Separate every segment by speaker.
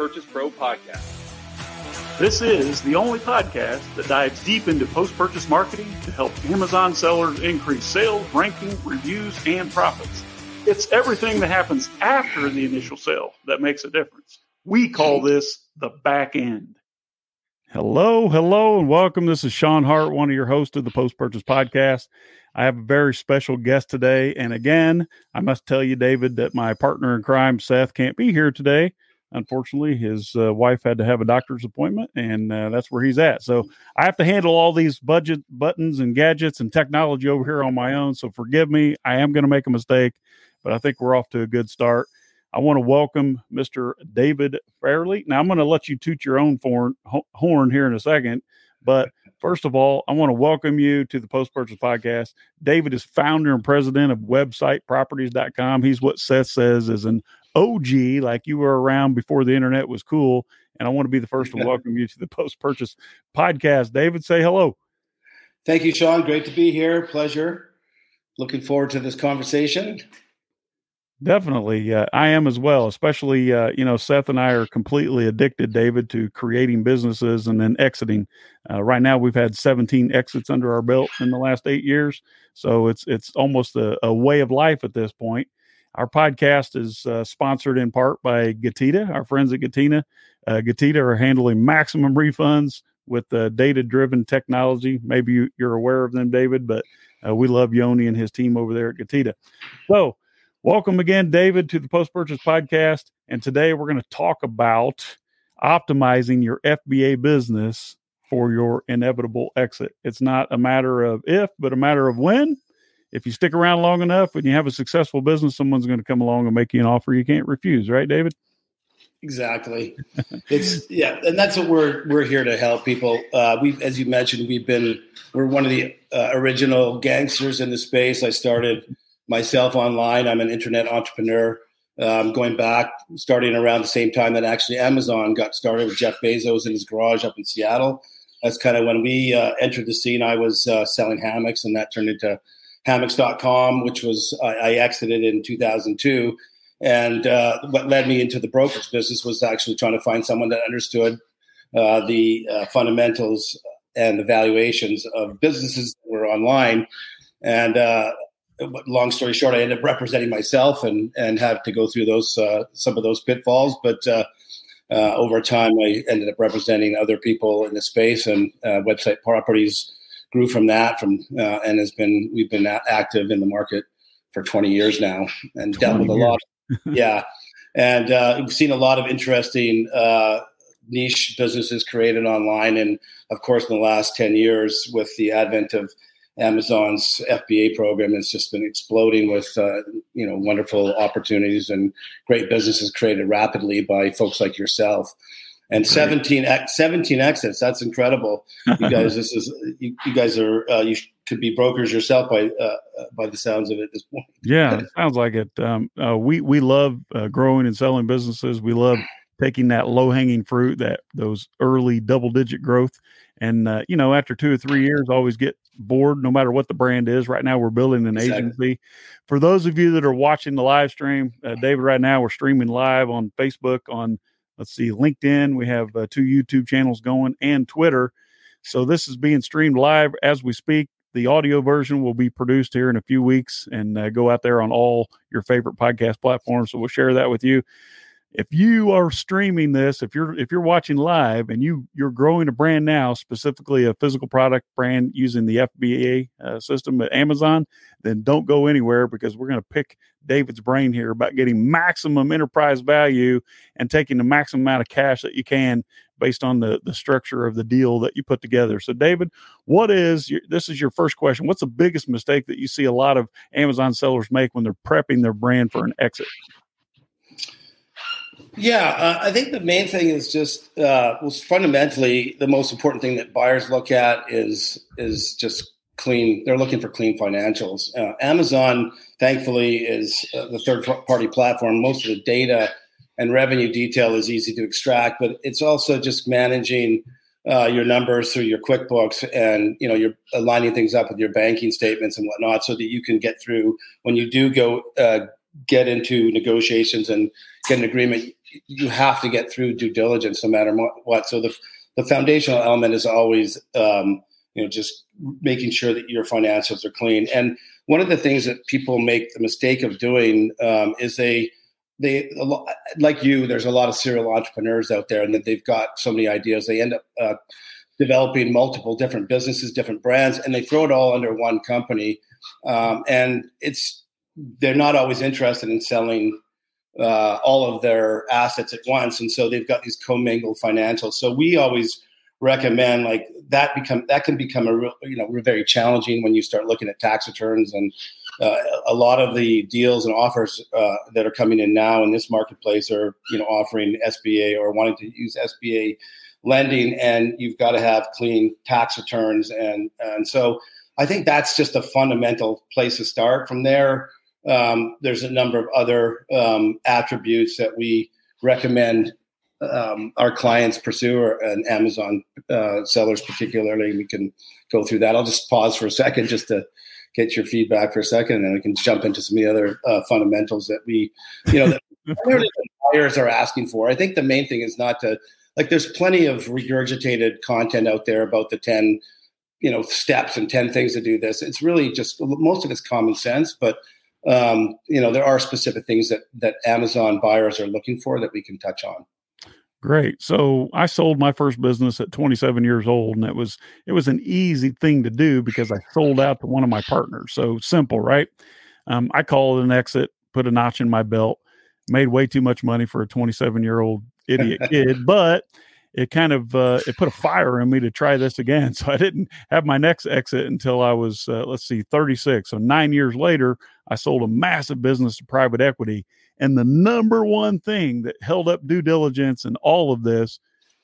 Speaker 1: Purchase Pro podcast.
Speaker 2: This is the only podcast that dives deep into post purchase marketing to help Amazon sellers increase sales, ranking, reviews, and profits. It's everything that happens after the initial sale that makes a difference. We call this the back end. Hello, hello, and welcome. This is Sean Hart, one of your hosts of the Post Purchase Podcast. I have a very special guest today. And again, I must tell you, David, that my partner in crime, Seth, can't be here today. Unfortunately, his uh, wife had to have a doctor's appointment, and uh, that's where he's at. So I have to handle all these budget buttons and gadgets and technology over here on my own. So forgive me. I am going to make a mistake, but I think we're off to a good start. I want to welcome Mr. David Fairley. Now, I'm going to let you toot your own horn here in a second, but First of all, I want to welcome you to the Post Purchase Podcast. David is founder and president of websiteproperties.com. He's what Seth says is an OG, like you were around before the internet was cool. And I want to be the first to welcome you to the Post Purchase Podcast. David, say hello.
Speaker 3: Thank you, Sean. Great to be here. Pleasure. Looking forward to this conversation.
Speaker 2: Definitely, uh, I am as well. Especially, uh, you know, Seth and I are completely addicted, David, to creating businesses and then exiting. Uh, right now, we've had 17 exits under our belt in the last eight years, so it's it's almost a, a way of life at this point. Our podcast is uh, sponsored in part by Getida, our friends at Getida. Uh, Getida are handling maximum refunds with uh, data-driven technology. Maybe you, are aware of them, David, but uh, we love Yoni and his team over there at Getida. So Welcome again, David, to the Post Purchase Podcast. And today we're going to talk about optimizing your FBA business for your inevitable exit. It's not a matter of if, but a matter of when. If you stick around long enough and you have a successful business, someone's going to come along and make you an offer you can't refuse, right, David?
Speaker 3: Exactly. It's yeah, and that's what we're we're here to help people. Uh, we, as you mentioned, we've been we're one of the uh, original gangsters in the space. I started myself online. I'm an internet entrepreneur. Um, going back, starting around the same time that actually Amazon got started with Jeff Bezos in his garage up in Seattle. That's kind of when we uh, entered the scene. I was uh, selling hammocks, and that turned into hammocks.com, which was I, I exited in 2002. And uh, what led me into the brokerage business was actually trying to find someone that understood uh, the uh, fundamentals and the valuations of businesses that were online. And uh, long story short, I ended up representing myself and and had to go through those uh, some of those pitfalls. But uh, over time, I ended up representing other people in the space, and website properties grew from that. From uh, and has been we've been active in the market for 20 years now, and dealt with a lot. yeah, and uh, we've seen a lot of interesting niche businesses created online, and of course, in the last 10 years, with the advent of Amazon's FBA program has just been exploding with uh, you know wonderful opportunities and great businesses created rapidly by folks like yourself. And 17, 17 exits. That's incredible. You guys, this is you, you guys are uh, you could be brokers yourself by uh, by the sounds of it at this point.
Speaker 2: Yeah, sounds like it. Um, uh, we we love uh, growing and selling businesses. We love taking that low hanging fruit, that those early double digit growth, and uh, you know after two or three years, always get bored, no matter what the brand is. Right now, we're building an exactly. agency. For those of you that are watching the live stream, uh, David, right now we're streaming live on Facebook, on let's see, LinkedIn. We have uh, two YouTube channels going and Twitter. So this is being streamed live as we speak. The audio version will be produced here in a few weeks and uh, go out there on all your favorite podcast platforms. So we'll share that with you if you are streaming this if you're if you're watching live and you you're growing a brand now specifically a physical product brand using the fba uh, system at amazon then don't go anywhere because we're going to pick david's brain here about getting maximum enterprise value and taking the maximum amount of cash that you can based on the the structure of the deal that you put together. So david what is your, this is your first question. What's the biggest mistake that you see a lot of amazon sellers make when they're prepping their brand for an exit
Speaker 3: yeah, uh, I think the main thing is just uh, well, fundamentally the most important thing that buyers look at is is just clean. They're looking for clean financials. Uh, Amazon, thankfully, is uh, the third party platform. Most of the data and revenue detail is easy to extract, but it's also just managing. Uh, your numbers through your QuickBooks, and you know you're aligning things up with your banking statements and whatnot, so that you can get through when you do go uh, get into negotiations and get an agreement you have to get through due diligence no matter what. So the the foundational element is always um, you know just making sure that your financials are clean. And one of the things that people make the mistake of doing um, is they they like you. There's a lot of serial entrepreneurs out there, and that they've got so many ideas. They end up uh, developing multiple different businesses, different brands, and they throw it all under one company. Um, and it's they're not always interested in selling uh, all of their assets at once, and so they've got these commingled financials. So we always recommend like that become that can become a real you know very challenging when you start looking at tax returns and uh, a lot of the deals and offers uh, that are coming in now in this marketplace are you know offering SBA or wanting to use SBA lending, and you've got to have clean tax returns, and and so I think that's just a fundamental place to start. From there, um, there's a number of other um, attributes that we recommend um, our clients pursue, or, and Amazon uh, sellers particularly. We can go through that. I'll just pause for a second just to get your feedback for a second, and then we can jump into some of the other uh, fundamentals that we, you know, that buyers are asking for. I think the main thing is not to like. There's plenty of regurgitated content out there about the ten, you know, steps and ten things to do this. It's really just most of it's common sense, but um, you know, there are specific things that that Amazon buyers are looking for that we can touch on.
Speaker 2: Great. So I sold my first business at 27 years old, and it was it was an easy thing to do because I sold out to one of my partners. So simple, right? Um, I called it an exit, put a notch in my belt, made way too much money for a 27 year old idiot kid, but it kind of uh, it put a fire in me to try this again. So I didn't have my next exit until I was uh, let's see 36. So nine years later, I sold a massive business to private equity and the number one thing that held up due diligence and all of this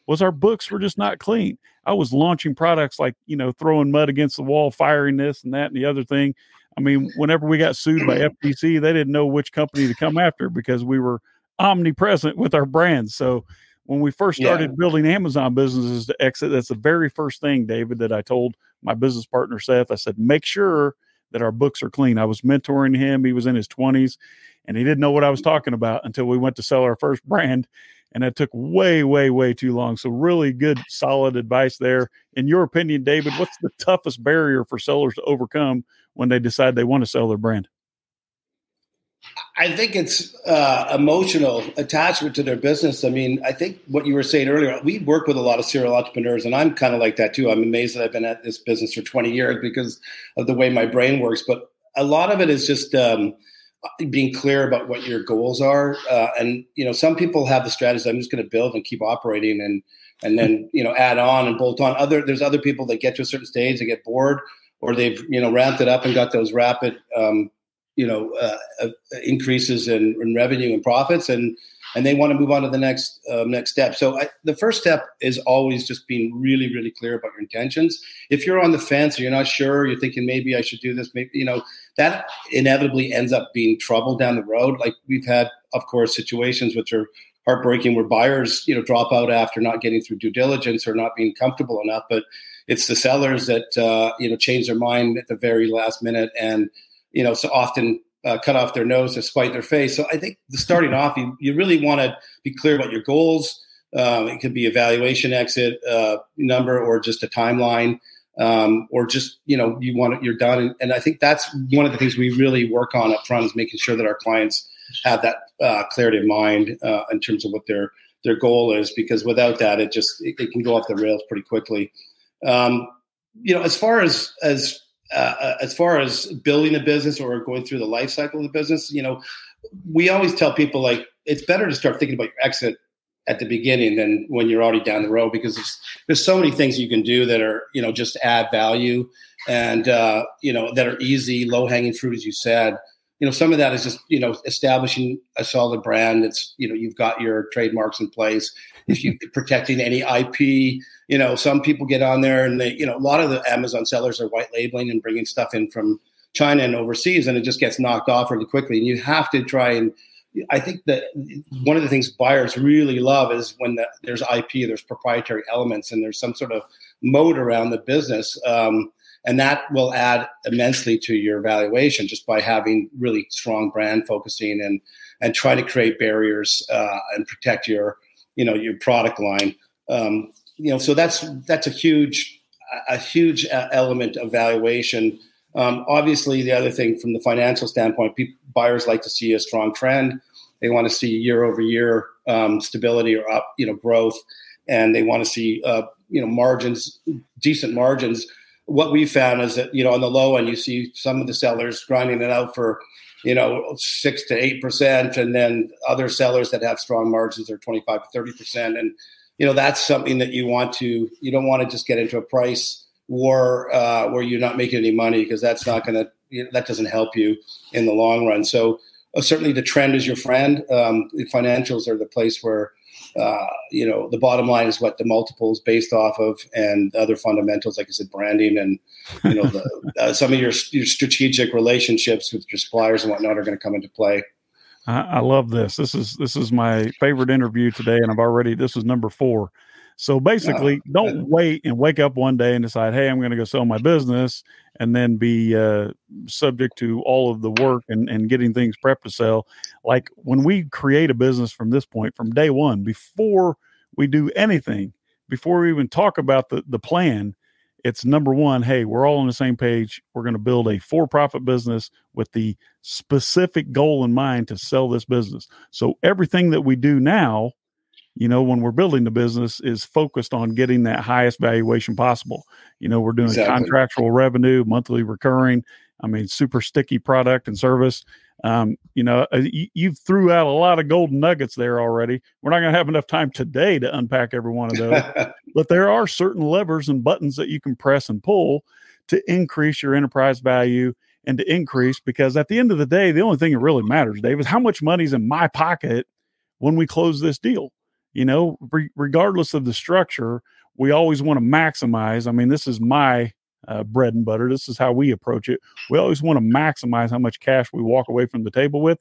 Speaker 2: was our books were just not clean. I was launching products like, you know, throwing mud against the wall, firing this and that and the other thing. I mean, whenever we got sued by FTC, they didn't know which company to come after because we were omnipresent with our brands. So when we first started yeah. building Amazon businesses to exit, that's the very first thing, David, that I told my business partner Seth. I said, make sure that our books are clean. I was mentoring him. He was in his 20s and he didn't know what I was talking about until we went to sell our first brand. And that took way, way, way too long. So, really good, solid advice there. In your opinion, David, what's the toughest barrier for sellers to overcome when they decide they want to sell their brand?
Speaker 3: I think it's uh, emotional attachment to their business. I mean, I think what you were saying earlier, we work with a lot of serial entrepreneurs, and I'm kind of like that too. I'm amazed that I've been at this business for 20 years because of the way my brain works. But a lot of it is just um, being clear about what your goals are. Uh, and you know, some people have the strategy: I'm just going to build and keep operating, and and then you know add on and bolt on. Other there's other people that get to a certain stage, they get bored, or they've you know ramped it up and got those rapid um, you know uh, uh, increases in, in, revenue and profits, and and they want to move on to the next um, next step. So I, the first step is always just being really really clear about your intentions. If you're on the fence or you're not sure, you're thinking maybe I should do this, maybe you know that inevitably ends up being trouble down the road. Like we've had, of course, situations which are heartbreaking where buyers you know drop out after not getting through due diligence or not being comfortable enough, but it's the sellers that uh, you know change their mind at the very last minute and you know, so often uh, cut off their nose to spite their face. So I think starting off, you, you really want to be clear about your goals. Um, it could be evaluation exit uh, number or just a timeline. Um, or just you know you want it, you're done and, and, i think that's one of the things we really work on up front is making sure that our clients have that uh, clarity of mind uh, in terms of what their their goal is because without that it just it, it can go off the rails pretty quickly um, you know as far as as uh, as far as building a business or going through the life cycle of the business, you know, we always tell people like it's better to start thinking about your exit at the beginning than when you're already down the road because there's, there's so many things you can do that are you know just add value and uh, you know that are easy, low hanging fruit, as you said. You know, some of that is just you know establishing a solid brand. It's you know you've got your trademarks in place. If you protecting any IP, you know, some people get on there and they, you know, a lot of the Amazon sellers are white labeling and bringing stuff in from China and overseas, and it just gets knocked off really quickly. And you have to try and, I think that one of the things buyers really love is when the, there's IP, there's proprietary elements, and there's some sort of mode around the business. Um, and that will add immensely to your valuation just by having really strong brand focusing and and try to create barriers uh, and protect your you know your product line. Um, you know, so that's that's a huge a huge uh, element of valuation. Um, obviously, the other thing from the financial standpoint, people, buyers like to see a strong trend. They want to see year over year um, stability or up, you know, growth, and they want to see uh, you know margins, decent margins. What we found is that you know on the low end, you see some of the sellers grinding it out for you know six to eight percent, and then other sellers that have strong margins are twenty five to thirty percent, and you know that's something that you want to you don't want to just get into a price war uh, where you're not making any money because that's not going to you know, that doesn't help you in the long run. So uh, certainly the trend is your friend. Um, the financials are the place where uh, you know the bottom line is what the multiple is based off of, and other fundamentals like I said, branding and you know the, uh, some of your your strategic relationships with your suppliers and whatnot are going to come into play.
Speaker 2: I, I love this. This is this is my favorite interview today, and I've already this is number four. So basically, no. don't wait and wake up one day and decide, hey, I'm going to go sell my business and then be uh, subject to all of the work and, and getting things prepped to sell. Like when we create a business from this point, from day one, before we do anything, before we even talk about the, the plan, it's number one, hey, we're all on the same page. We're going to build a for profit business with the specific goal in mind to sell this business. So everything that we do now you know, when we're building the business is focused on getting that highest valuation possible. You know, we're doing exactly. contractual revenue, monthly recurring. I mean, super sticky product and service. Um, you know, uh, you, you've threw out a lot of golden nuggets there already. We're not going to have enough time today to unpack every one of those, but there are certain levers and buttons that you can press and pull to increase your enterprise value and to increase because at the end of the day, the only thing that really matters, Dave, is how much money's in my pocket when we close this deal you know, re- regardless of the structure, we always want to maximize. I mean, this is my uh, bread and butter. This is how we approach it. We always want to maximize how much cash we walk away from the table with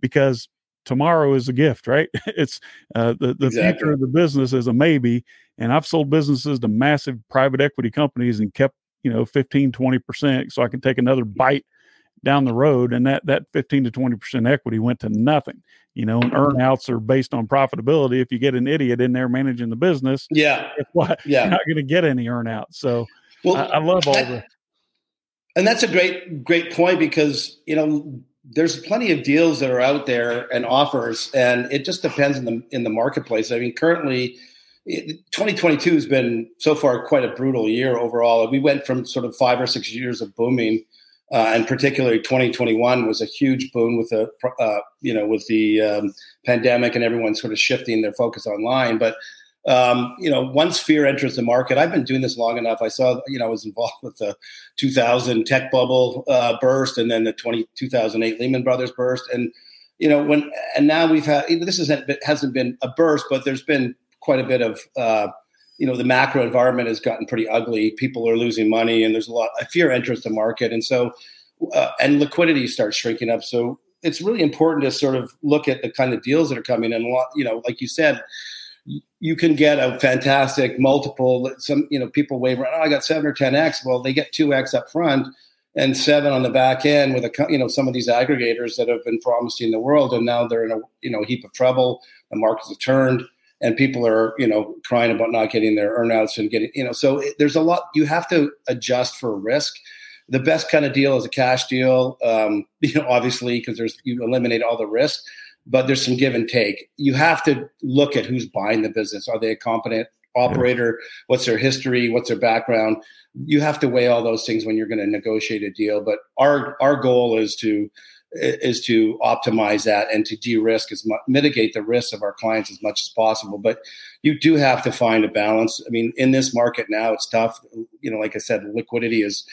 Speaker 2: because tomorrow is a gift, right? it's uh, the, the exactly. future of the business is a maybe. And I've sold businesses to massive private equity companies and kept, you know, 15, 20% so I can take another bite down the road and that that 15 to 20% equity went to nothing you know and mm-hmm. earnouts are based on profitability. If you get an idiot in there managing the business
Speaker 3: yeah.
Speaker 2: what? Yeah. You're not going to get any earnout. So well, I, I love all that,
Speaker 3: and that's a great great point because you know there's plenty of deals that are out there and offers and it just depends in the in the marketplace. I mean currently 2022 has been so far quite a brutal year overall. We went from sort of five or six years of booming uh, and particularly 2021 was a huge boon with the uh, you know with the um, pandemic and everyone sort of shifting their focus online. But um, you know, once fear enters the market, I've been doing this long enough. I saw you know I was involved with the 2000 tech bubble uh, burst and then the 20, 2008 Lehman Brothers burst, and you know when and now we've had this isn't hasn't been a burst, but there's been quite a bit of uh, you know the macro environment has gotten pretty ugly. People are losing money, and there's a lot of fear enters the market, and so uh, and liquidity starts shrinking up. So it's really important to sort of look at the kind of deals that are coming in. You know, like you said, you can get a fantastic multiple. Some you know people wave around. Oh, I got seven or ten x. Well, they get two x up front and seven on the back end with a you know some of these aggregators that have been promising the world, and now they're in a you know heap of trouble. The markets have turned and people are you know crying about not getting their earnouts and getting you know so it, there's a lot you have to adjust for risk. The best kind of deal is a cash deal um, you know obviously because there's you eliminate all the risk but there's some give and take. You have to look at who's buying the business. Are they a competent operator? What's their history? What's their background? You have to weigh all those things when you're going to negotiate a deal but our our goal is to is to optimize that and to de-risk as much, mitigate the risks of our clients as much as possible. But you do have to find a balance. I mean, in this market now, it's tough. You know, like I said, liquidity has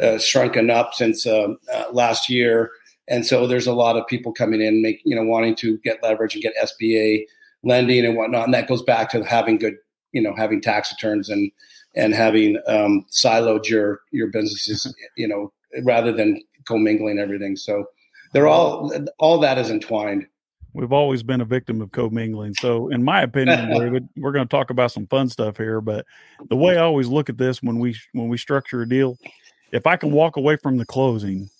Speaker 3: uh, shrunken up since uh, uh, last year, and so there's a lot of people coming in, make you know, wanting to get leverage and get SBA lending and whatnot, and that goes back to having good, you know, having tax returns and and having um, siloed your your businesses, you know, rather than commingling everything. So they're all all that is entwined.
Speaker 2: We've always been a victim of commingling. So, in my opinion, David, we're going to talk about some fun stuff here. But the way I always look at this when we when we structure a deal if I can walk away from the closing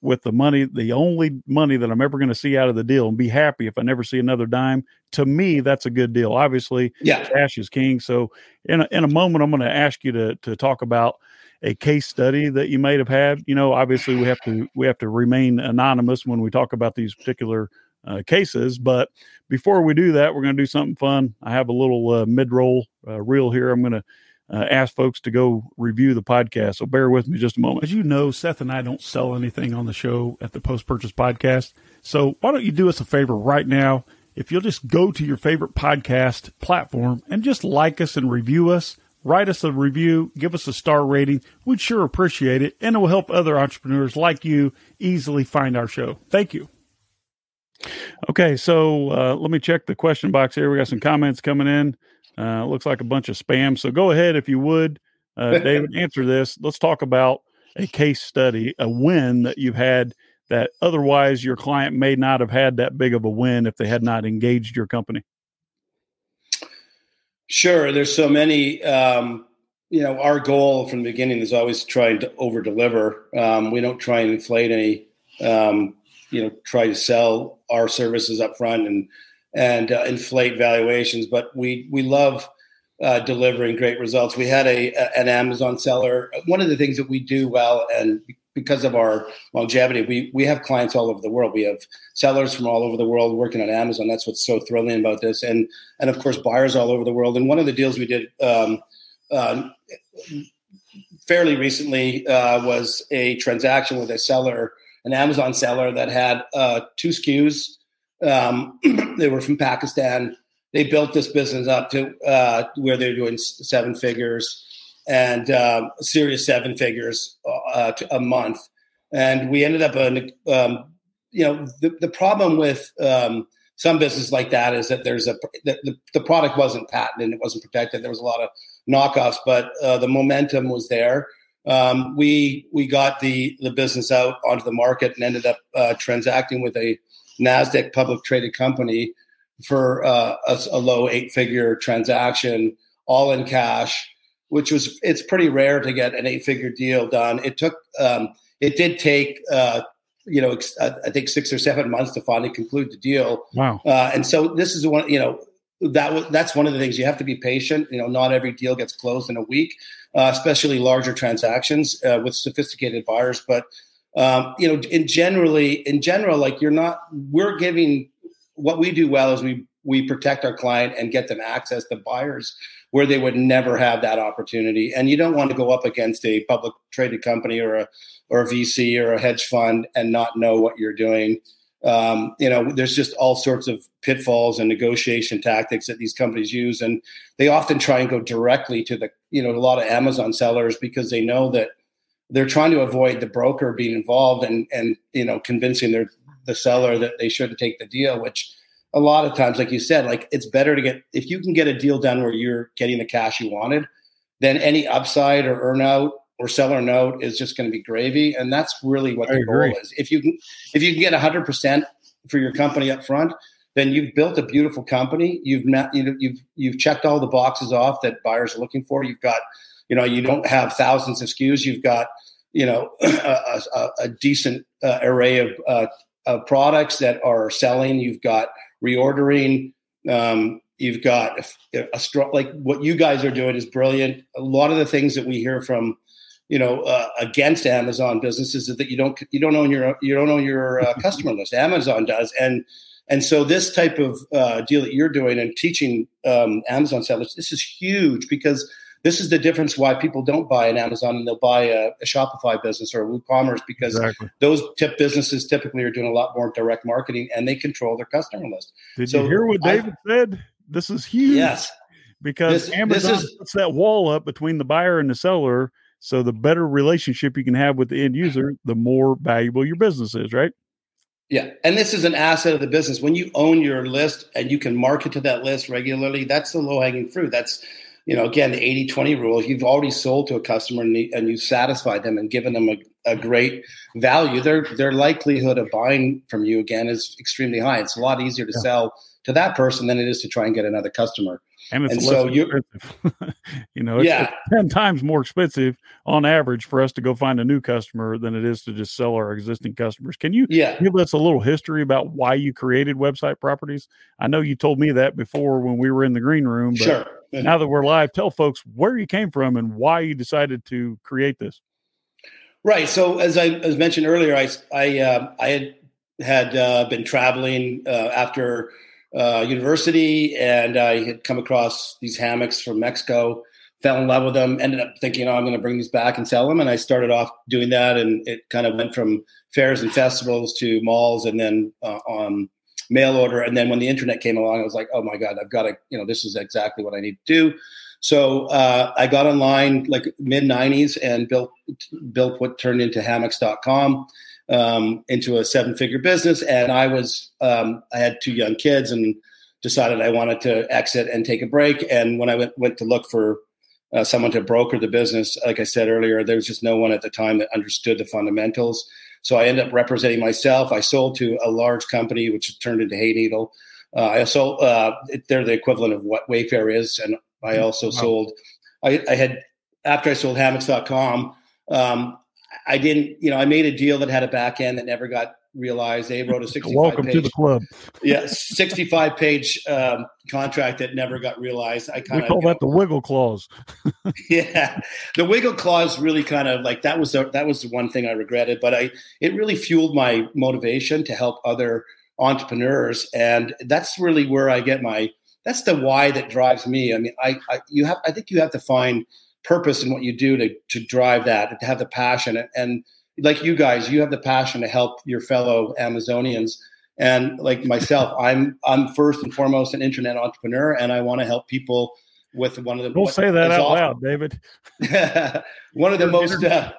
Speaker 2: with the money, the only money that I'm ever going to see out of the deal and be happy if I never see another dime, to me, that's a good deal. Obviously,
Speaker 3: yeah.
Speaker 2: cash is king. So in a, in a moment, I'm going to ask you to, to talk about a case study that you might have had. You know, obviously we have to, we have to remain anonymous when we talk about these particular uh, cases. But before we do that, we're going to do something fun. I have a little uh, mid roll uh, reel here. I'm going to uh, ask folks to go review the podcast. So bear with me just a moment. As you know, Seth and I don't sell anything on the show at the Post Purchase Podcast. So why don't you do us a favor right now? If you'll just go to your favorite podcast platform and just like us and review us, write us a review, give us a star rating. We'd sure appreciate it. And it will help other entrepreneurs like you easily find our show. Thank you. Okay, so uh, let me check the question box here. We got some comments coming in. Uh, looks like a bunch of spam. So go ahead if you would, uh, David, answer this. Let's talk about a case study, a win that you've had that otherwise your client may not have had that big of a win if they had not engaged your company.
Speaker 3: Sure. There's so many. Um, you know, our goal from the beginning is always trying to over deliver. Um, we don't try and inflate any. Um, you know, try to sell our services up front and and uh, inflate valuations. But we we love uh, delivering great results. We had a, a, an Amazon seller. One of the things that we do well, and because of our longevity, we we have clients all over the world. We have sellers from all over the world working on Amazon. That's what's so thrilling about this, and and of course buyers all over the world. And one of the deals we did. Um, uh, fairly recently uh, was a transaction with a seller, an Amazon seller that had uh, two SKUs um, they were from Pakistan. They built this business up to uh, where they're doing seven figures and um, serious seven figures uh, a month. And we ended up, in, um, you know, the, the problem with um, some business like that is that there's a the, the, the, product wasn't patented, and it wasn't protected. There was a lot of knockoffs, but uh, the momentum was there. Um, we we got the the business out onto the market and ended up uh, transacting with a Nasdaq public traded company for uh, a, a, low eight figure transaction, all in cash, which was it's pretty rare to get an eight figure deal done. It took um, it did take uh, you know I think six or seven months to finally conclude the deal.
Speaker 2: Wow!
Speaker 3: Uh, and so this is one you know that was that's one of the things you have to be patient. You know, not every deal gets closed in a week, uh, especially larger transactions uh, with sophisticated buyers, but um, you know, in generally, in general, like you're not, we're giving what we do well is we we protect our client and get them access to buyers where they would never have that opportunity. And you don't want to go up against a public traded company or a or a VC or a hedge fund and not know what you're doing. Um, you know, there's just all sorts of pitfalls and negotiation tactics that these companies use, and they often try and go directly to the, you know, a lot of Amazon sellers because they know that they're trying to avoid the broker being involved and and you know convincing their the seller that they shouldn't take the deal which a lot of times like you said like it's better to get if you can get a deal done where you're getting the cash you wanted then any upside or earnout or seller note is just going to be gravy and that's really what I the agree. goal is if you can if you can get 100% for your company up front then you've built a beautiful company you've met you know you've you've checked all the boxes off that buyers are looking for you've got you know you don't have thousands of SKUs. You've got you know a, a, a decent uh, array of, uh, of, products that are selling. You've got reordering. Um, you've got a, a strong like what you guys are doing is brilliant. A lot of the things that we hear from you know uh, against Amazon businesses is that you don't you don't own your you don't own your uh, customer list. Amazon does and. And so, this type of uh, deal that you're doing and teaching um, Amazon sellers, this is huge because this is the difference why people don't buy an Amazon and they'll buy a, a Shopify business or a WooCommerce because exactly. those tip businesses typically are doing a lot more direct marketing and they control their customer list.
Speaker 2: Did so you hear what David I, said? This is huge.
Speaker 3: Yes.
Speaker 2: Because this, Amazon this is, puts that wall up between the buyer and the seller. So the better relationship you can have with the end user, the more valuable your business is, right?
Speaker 3: Yeah. And this is an asset of the business. When you own your list and you can market to that list regularly, that's the low hanging fruit. That's you know, again, the 80 20 rule, you've already sold to a customer and, and you've satisfied them and given them a, a, great value, their, their likelihood of buying from you again is extremely high. It's a lot easier to yeah. sell to that person than it is to try and get another customer.
Speaker 2: And it's and so you, you know, it's, yeah. It's ten times more expensive on average for us to go find a new customer than it is to just sell our existing customers. Can you
Speaker 3: yeah.
Speaker 2: give us a little history about why you created website properties? I know you told me that before when we were in the green room, but
Speaker 3: sure.
Speaker 2: now that we're live, tell folks where you came from and why you decided to create this.
Speaker 3: Right. So as I as mentioned earlier, I I uh, I had had uh, been traveling uh, after uh, university, and I had come across these hammocks from Mexico. Fell in love with them. Ended up thinking, "Oh, I'm going to bring these back and sell them." And I started off doing that, and it kind of went from fairs and festivals to malls, and then uh, on mail order. And then when the internet came along, I was like, "Oh my god, I've got to, you know, this is exactly what I need to do." So uh, I got online like mid '90s and built built what turned into hammocks.com um, into a seven figure business. And I was, um, I had two young kids and decided I wanted to exit and take a break. And when I went, went to look for uh, someone to broker the business, like I said earlier, there was just no one at the time that understood the fundamentals. So I ended up representing myself. I sold to a large company, which turned into Hayneedle. Uh, I sold, uh, they're the equivalent of what Wayfair is. And I mm-hmm. also wow. sold, I, I, had, after I sold hammocks.com, um, I didn't, you know, I made a deal that had a back end that never got realized. They wrote a 65
Speaker 2: Welcome
Speaker 3: page,
Speaker 2: to the club.
Speaker 3: yeah, 65 page um, contract that never got realized. I kind
Speaker 2: of call that know, the wiggle clause.
Speaker 3: yeah, the wiggle clause really kind of like that was the, that was the one thing I regretted, but I it really fueled my motivation to help other entrepreneurs, and that's really where I get my that's the why that drives me. I mean, I, I you have I think you have to find purpose in what you do to to drive that to have the passion. And, like you guys you have the passion to help your fellow amazonians. And like myself i'm i'm first and foremost an internet entrepreneur and i want to help people with one of the
Speaker 2: don't say that out often. loud david.
Speaker 3: One of the most uh,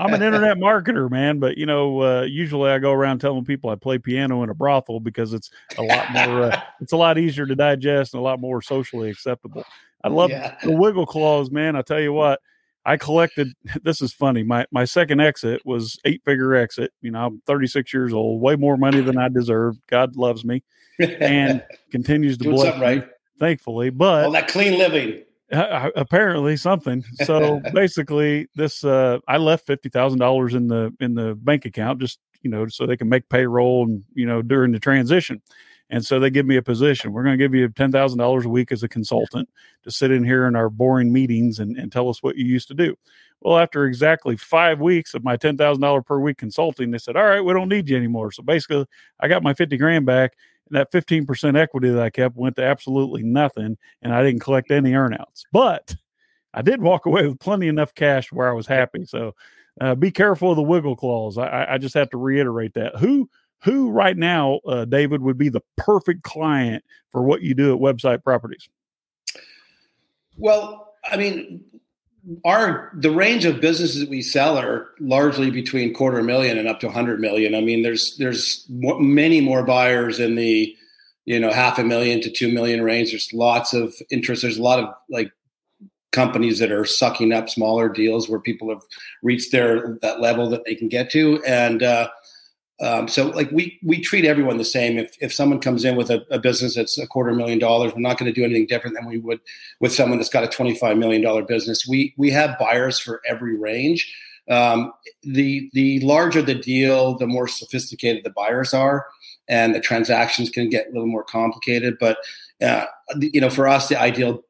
Speaker 2: i'm an internet marketer man but you know uh, usually i go around telling people i play piano in a brothel because it's a lot more uh, it's a lot easier to digest and a lot more socially acceptable I love yeah. the wiggle clause, man. I tell you what, I collected. This is funny. My my second exit was eight figure exit. You know, I'm 36 years old, way more money than I deserve. God loves me and continues to bless right. me, thankfully. But
Speaker 3: all that clean living.
Speaker 2: Uh, apparently something. So basically, this uh, I left fifty thousand dollars in the in the bank account just you know so they can make payroll and you know during the transition. And so they give me a position. We're going to give you $10,000 a week as a consultant to sit in here in our boring meetings and, and tell us what you used to do. Well, after exactly five weeks of my $10,000 per week consulting, they said, all right, we don't need you anymore. So basically, I got my 50 grand back. And that 15% equity that I kept went to absolutely nothing. And I didn't collect any earnouts. But I did walk away with plenty enough cash where I was happy. So uh, be careful of the wiggle clause. I, I just have to reiterate that. Who who right now, uh, David, would be the perfect client for what you do at website properties?
Speaker 3: Well, I mean, our the range of businesses that we sell are largely between quarter million and up to 100 million. I mean, there's there's many more buyers in the you know half a million to two million range. There's lots of interest. There's a lot of like companies that are sucking up smaller deals where people have reached their that level that they can get to, and uh, um, so like we we treat everyone the same. If if someone comes in with a, a business that's a quarter million dollars, we're not going to do anything different than we would with someone that's got a twenty five million dollar business. We we have buyers for every range. Um, the the larger the deal, the more sophisticated the buyers are, and the transactions can get a little more complicated. But uh, you know, for us, the ideal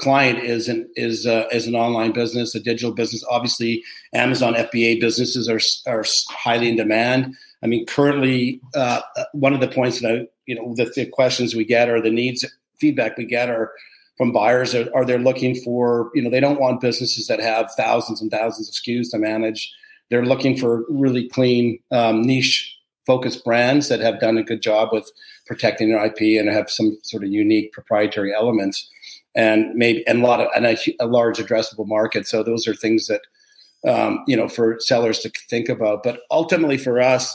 Speaker 3: client is an is uh, is an online business, a digital business. Obviously, Amazon FBA businesses are are highly in demand. I mean, currently, uh, one of the points that I, you know, the, the, questions we get or the needs feedback we get are from buyers are, are they're looking for, you know, they don't want businesses that have thousands and thousands of SKUs to manage. They're looking for really clean, um, niche focused brands that have done a good job with protecting their IP and have some sort of unique proprietary elements and maybe and a lot of and a, a large addressable market. So those are things that um, you know for sellers to think about. But ultimately, for us,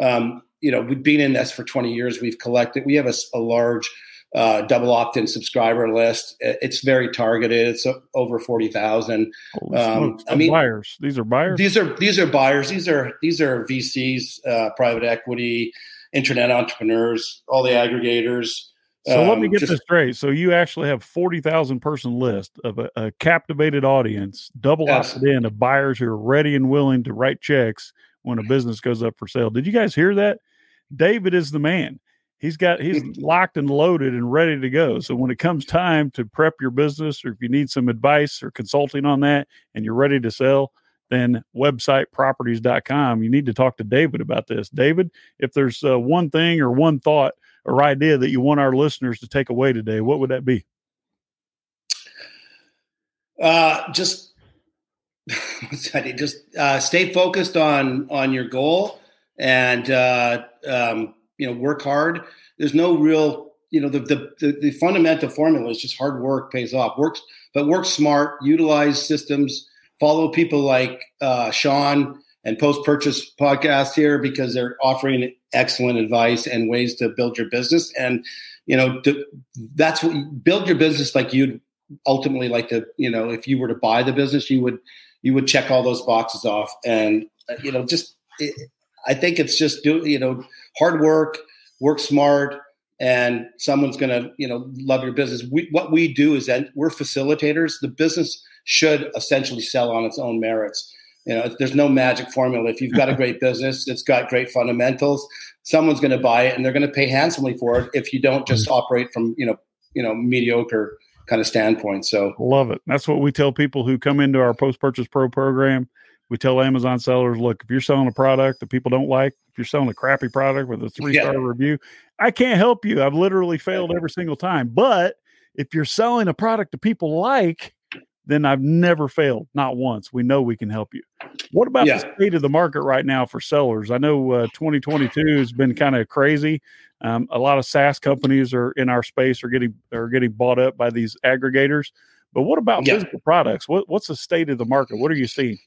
Speaker 3: um, you know, we've been in this for 20 years. We've collected, we have a, a large uh, double opt-in subscriber list. It's very targeted. It's over 40,000.
Speaker 2: Um, I mean, buyers, these are buyers.
Speaker 3: These are, these are buyers. These are, these are VCs, uh, private equity, internet entrepreneurs, all the aggregators.
Speaker 2: So um, let me um, get just, this straight. So you actually have forty thousand person list of a, a captivated audience, double yes. opted in of buyers who are ready and willing to write checks when a business goes up for sale. Did you guys hear that? David is the man. He's got he's locked and loaded and ready to go. So when it comes time to prep your business, or if you need some advice or consulting on that, and you're ready to sell, then websiteproperties.com. You need to talk to David about this. David, if there's uh, one thing or one thought or idea that you want our listeners to take away today, what would that be?
Speaker 3: Uh, just just uh, stay focused on on your goal and uh, um, you know work hard. There's no real you know the, the the, the fundamental formula is just hard work pays off. Works but work smart. Utilize systems. Follow people like uh, Sean and post purchase podcast here because they're offering excellent advice and ways to build your business. And you know to, that's what build your business like you'd ultimately like to. You know if you were to buy the business, you would you would check all those boxes off. And uh, you know just it, i think it's just do you know hard work work smart and someone's going to you know love your business. We, what we do is that we're facilitators. The business should essentially sell on its own merits. You know there's no magic formula. If you've got a great business it's got great fundamentals someone's going to buy it and they're going to pay handsomely for it if you don't just operate from you know you know mediocre kind of standpoint. So
Speaker 2: love it. That's what we tell people who come into our post purchase pro program. We tell Amazon sellers, look, if you're selling a product that people don't like, if you're selling a crappy product with a three star yeah. review, I can't help you. I've literally failed every single time. But if you're selling a product that people like, then I've never failed, not once. We know we can help you. What about yeah. the state of the market right now for sellers? I know uh, 2022 has been kind of crazy. Um, a lot of SaaS companies are in our space are getting are getting bought up by these aggregators. But what about yeah. physical products? What, what's the state of the market? What are you seeing?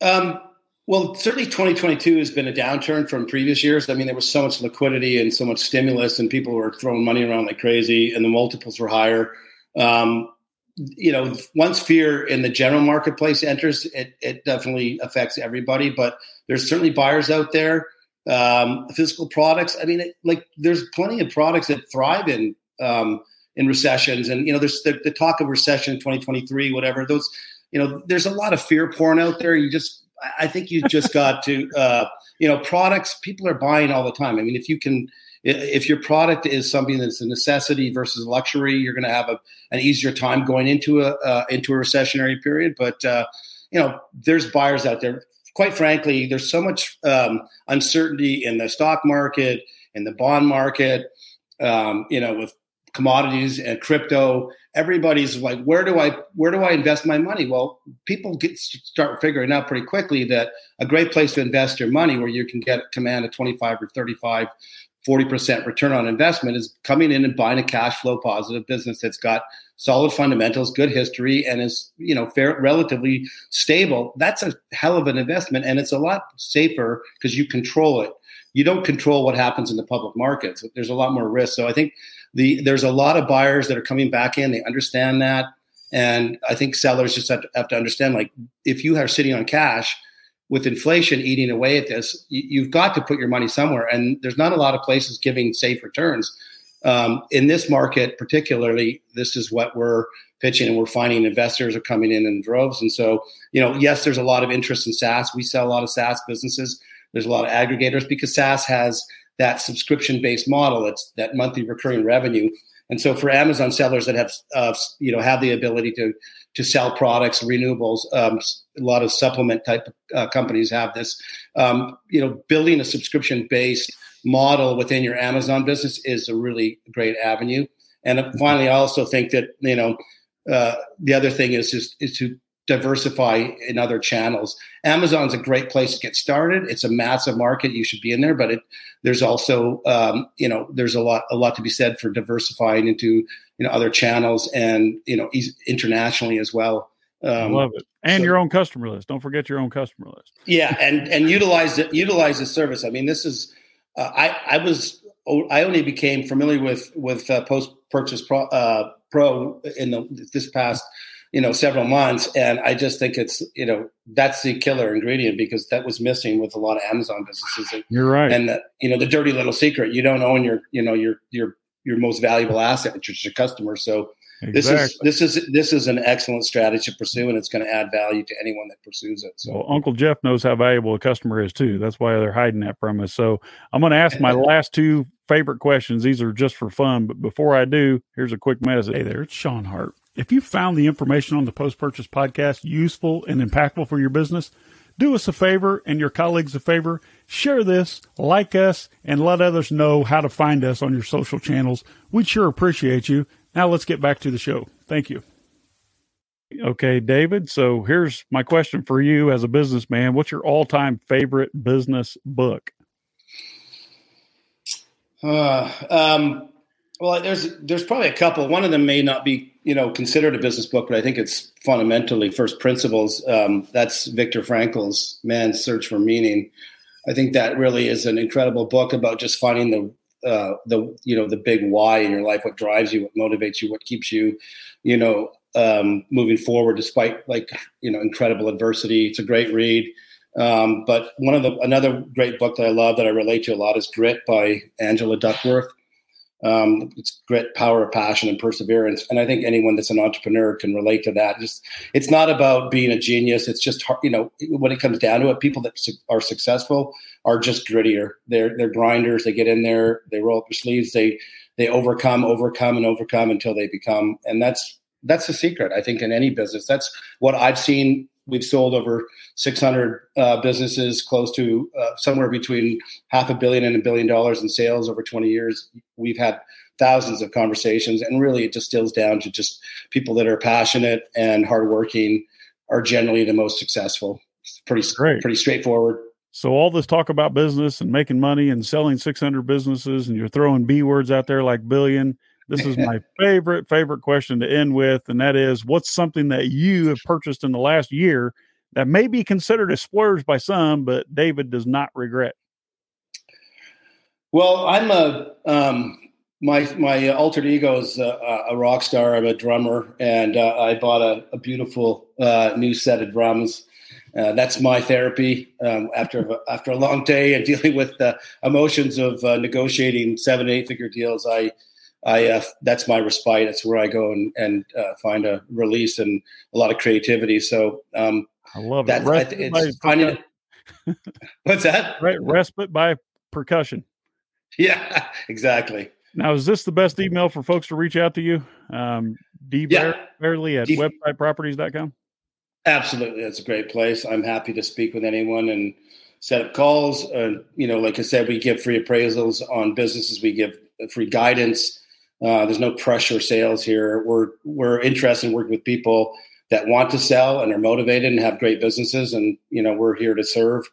Speaker 3: Um, well, certainly 2022 has been a downturn from previous years. I mean, there was so much liquidity and so much stimulus, and people were throwing money around like crazy, and the multiples were higher. Um, you know, once fear in the general marketplace enters, it, it definitely affects everybody. But there's certainly buyers out there. Um, physical products. I mean, it, like there's plenty of products that thrive in um, in recessions, and you know, there's the, the talk of recession 2023, whatever. Those, you know, there's a lot of fear porn out there. You just, I think you just got to, uh, you know, products people are buying all the time. I mean, if you can if your product is something that's a necessity versus luxury, you're going to have a, an easier time going into a uh, into a recessionary period. But uh, you know, there's buyers out there. Quite frankly, there's so much um, uncertainty in the stock market, in the bond market. Um, you know, with commodities and crypto, everybody's like, where do I where do I invest my money? Well, people get start figuring out pretty quickly that a great place to invest your money, where you can get command a 25 or 35 40% return on investment is coming in and buying a cash flow positive business that's got solid fundamentals, good history, and is, you know, fair, relatively stable. That's a hell of an investment. And it's a lot safer because you control it. You don't control what happens in the public markets. There's a lot more risk. So I think the there's a lot of buyers that are coming back in. They understand that. And I think sellers just have to, have to understand like if you are sitting on cash, with inflation eating away at this, you've got to put your money somewhere. And there's not a lot of places giving safe returns. Um, in this market, particularly, this is what we're pitching, and we're finding investors are coming in in droves. And so, you know, yes, there's a lot of interest in SaaS. We sell a lot of SaaS businesses. There's a lot of aggregators because SaaS has that subscription based model. It's that monthly recurring revenue. And so, for Amazon sellers that have, uh, you know, have the ability to to sell products, renewables. Um, a lot of supplement type uh, companies have this. Um, you know, building a subscription based model within your Amazon business is a really great avenue. And finally, I also think that you know uh, the other thing is just is to diversify in other channels. Amazon's a great place to get started. It's a massive market; you should be in there. But it, there's also um, you know there's a lot a lot to be said for diversifying into you know other channels and you know internationally as well.
Speaker 2: Um, Love it, and so, your own customer list. Don't forget your own customer list.
Speaker 3: Yeah, and and utilize. Utilize the service. I mean, this is uh, I I was I only became familiar with with uh, post purchase pro, uh, pro in the this past you know several months and i just think it's you know that's the killer ingredient because that was missing with a lot of amazon businesses
Speaker 2: you're right
Speaker 3: and the, you know the dirty little secret you don't own your you know your your your most valuable asset, which is your customer. So
Speaker 2: Exactly.
Speaker 3: This is this is this is an excellent strategy to pursue, and it's going to add value to anyone that pursues it. So,
Speaker 2: well, Uncle Jeff knows how valuable a customer is too. That's why they're hiding that from us. So, I'm going to ask my last two favorite questions. These are just for fun, but before I do, here's a quick message. Hey there, it's Sean Hart. If you found the information on the Post Purchase Podcast useful and impactful for your business, do us a favor and your colleagues a favor. Share this, like us, and let others know how to find us on your social channels. We'd sure appreciate you. Now let's get back to the show. Thank you. Okay, David. So here's my question for you as a businessman. What's your all time favorite business book?
Speaker 3: Uh, um, well, there's there's probably a couple. One of them may not be you know considered a business book, but I think it's fundamentally first principles. Um, that's Viktor Frankl's Man's Search for Meaning. I think that really is an incredible book about just finding the uh, the you know the big why in your life, what drives you, what motivates you, what keeps you, you know, um, moving forward despite like you know incredible adversity. It's a great read. Um, but one of the another great book that I love that I relate to a lot is Grit by Angela Duckworth. Um, it's grit, power, passion, and perseverance. And I think anyone that's an entrepreneur can relate to that. Just it's not about being a genius. It's just hard, you know when it comes down to it, people that su- are successful are just grittier. They're they're grinders. They get in there, they roll up their sleeves, they they overcome, overcome, and overcome until they become. And that's that's the secret. I think in any business, that's what I've seen we've sold over 600 uh, businesses, close to uh, somewhere between half a billion and a billion dollars in sales over 20 years. We've had thousands of conversations, and really it distills down to just people that are passionate and hardworking are generally the most successful. It's pretty Great. pretty straightforward.
Speaker 2: So all this talk about business and making money and selling 600 businesses, and you're throwing B words out there like billion this is my favorite, favorite question to end with. And that is what's something that you have purchased in the last year that may be considered a splurge by some, but David does not regret?
Speaker 3: Well, I'm a, um, my, my alter ego is a, a, rock star. I'm a drummer and uh, I bought a, a beautiful uh, new set of drums. Uh, that's my therapy um, after after a long day and dealing with the emotions of uh, negotiating seven eight figure deals. I I uh, that's my respite. That's where I go and, and uh, find a release and a lot of creativity. So um,
Speaker 2: I love
Speaker 3: that.
Speaker 2: it.
Speaker 3: it's finding What's that?
Speaker 2: Right, respite by percussion.
Speaker 3: Yeah, exactly.
Speaker 2: Now, is this the best email for folks to reach out to you? Um, D. Yeah. At D- websiteproperties.com?
Speaker 3: Absolutely. That's a great place. I'm happy to speak with anyone and set up calls. Uh, you know, like I said, we give free appraisals on businesses. We give free guidance. Uh, there's no pressure sales here. We're we're interested in working with people that want to sell and are motivated and have great businesses, and you know we're here to serve.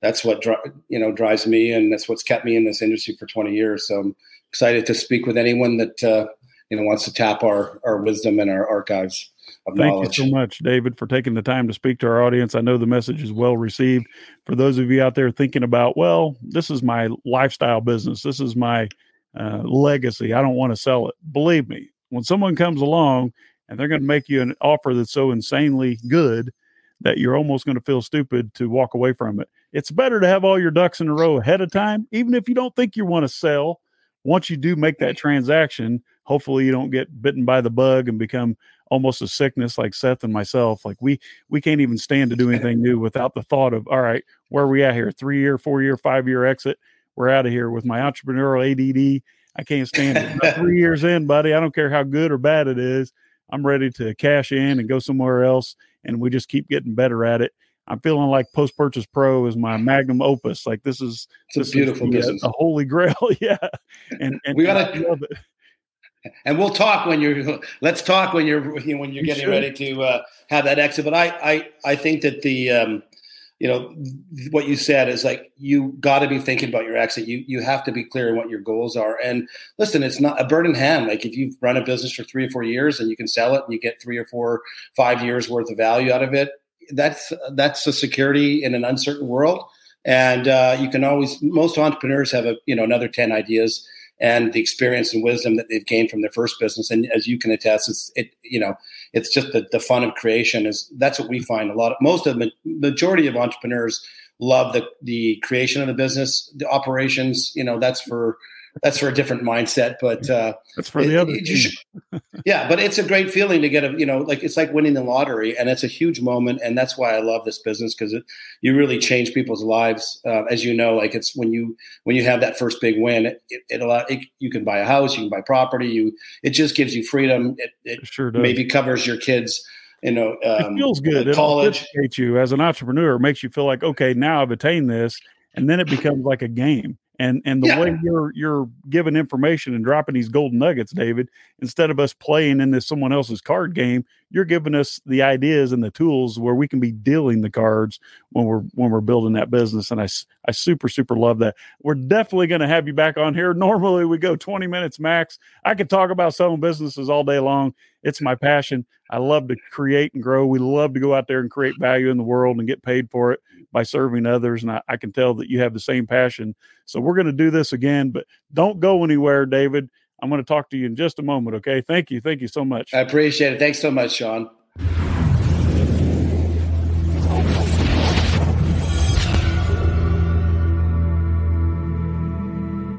Speaker 3: That's what dri- you know drives me, and that's what's kept me in this industry for 20 years. So I'm excited to speak with anyone that uh, you know wants to tap our our wisdom and our archives.
Speaker 2: Thank knowledge. Thank you so much, David, for taking the time to speak to our audience. I know the message is well received. For those of you out there thinking about, well, this is my lifestyle business. This is my uh, legacy. I don't want to sell it. Believe me, when someone comes along and they're going to make you an offer that's so insanely good that you're almost going to feel stupid to walk away from it. It's better to have all your ducks in a row ahead of time, even if you don't think you want to sell. Once you do make that transaction, hopefully you don't get bitten by the bug and become almost a sickness like Seth and myself. Like we we can't even stand to do anything new without the thought of, all right, where are we at here? Three year, four year, five year exit we're out of here with my entrepreneurial ADD. I can't stand it. three years in, buddy, I don't care how good or bad it is. I'm ready to cash in and go somewhere else. And we just keep getting better at it. I'm feeling like Post Purchase Pro is my magnum opus. Like this is
Speaker 3: it's this a beautiful
Speaker 2: is
Speaker 3: the, business,
Speaker 2: a holy grail. yeah, and, and
Speaker 3: we gotta love it. And we'll talk when you're. Let's talk when you're when you're getting should. ready to uh, have that exit. But I I I think that the um, you know what you said is like you got to be thinking about your exit. You you have to be clear on what your goals are. And listen it's not a bird in hand. Like if you've run a business for three or four years and you can sell it and you get three or four five years worth of value out of it that's that's a security in an uncertain world. And uh, you can always most entrepreneurs have a you know another 10 ideas and the experience and wisdom that they've gained from their first business. And as you can attest, it's it you know it's just the, the fun of creation is that's what we find a lot of most of the majority of entrepreneurs love the the creation of the business, the operations. You know that's for that's for a different mindset. But uh,
Speaker 2: that's for the it, other. It,
Speaker 3: should, yeah, but it's a great feeling to get a you know like it's like winning the lottery, and it's a huge moment, and that's why I love this business because you really change people's lives. Uh, as you know, like it's when you when you have that first big win, it, it, allow it, you can buy a house, you can buy property, you it just gives you freedom. It, it
Speaker 2: sure does.
Speaker 3: maybe covers your kids you know,
Speaker 2: um, it feels good. College you as an entrepreneur. It makes you feel like, okay, now I've attained this, and then it becomes like a game. And and the yeah. way you're you're giving information and dropping these golden nuggets, David, instead of us playing in this someone else's card game, you're giving us the ideas and the tools where we can be dealing the cards when we're when we're building that business. And I I super super love that. We're definitely going to have you back on here. Normally we go 20 minutes max. I could talk about selling businesses all day long. It's my passion. I love to create and grow. We love to go out there and create value in the world and get paid for it by serving others. And I, I can tell that you have the same passion. So we're going to do this again, but don't go anywhere, David. I'm going to talk to you in just a moment. Okay. Thank you. Thank you so much.
Speaker 3: I appreciate it. Thanks so much, Sean.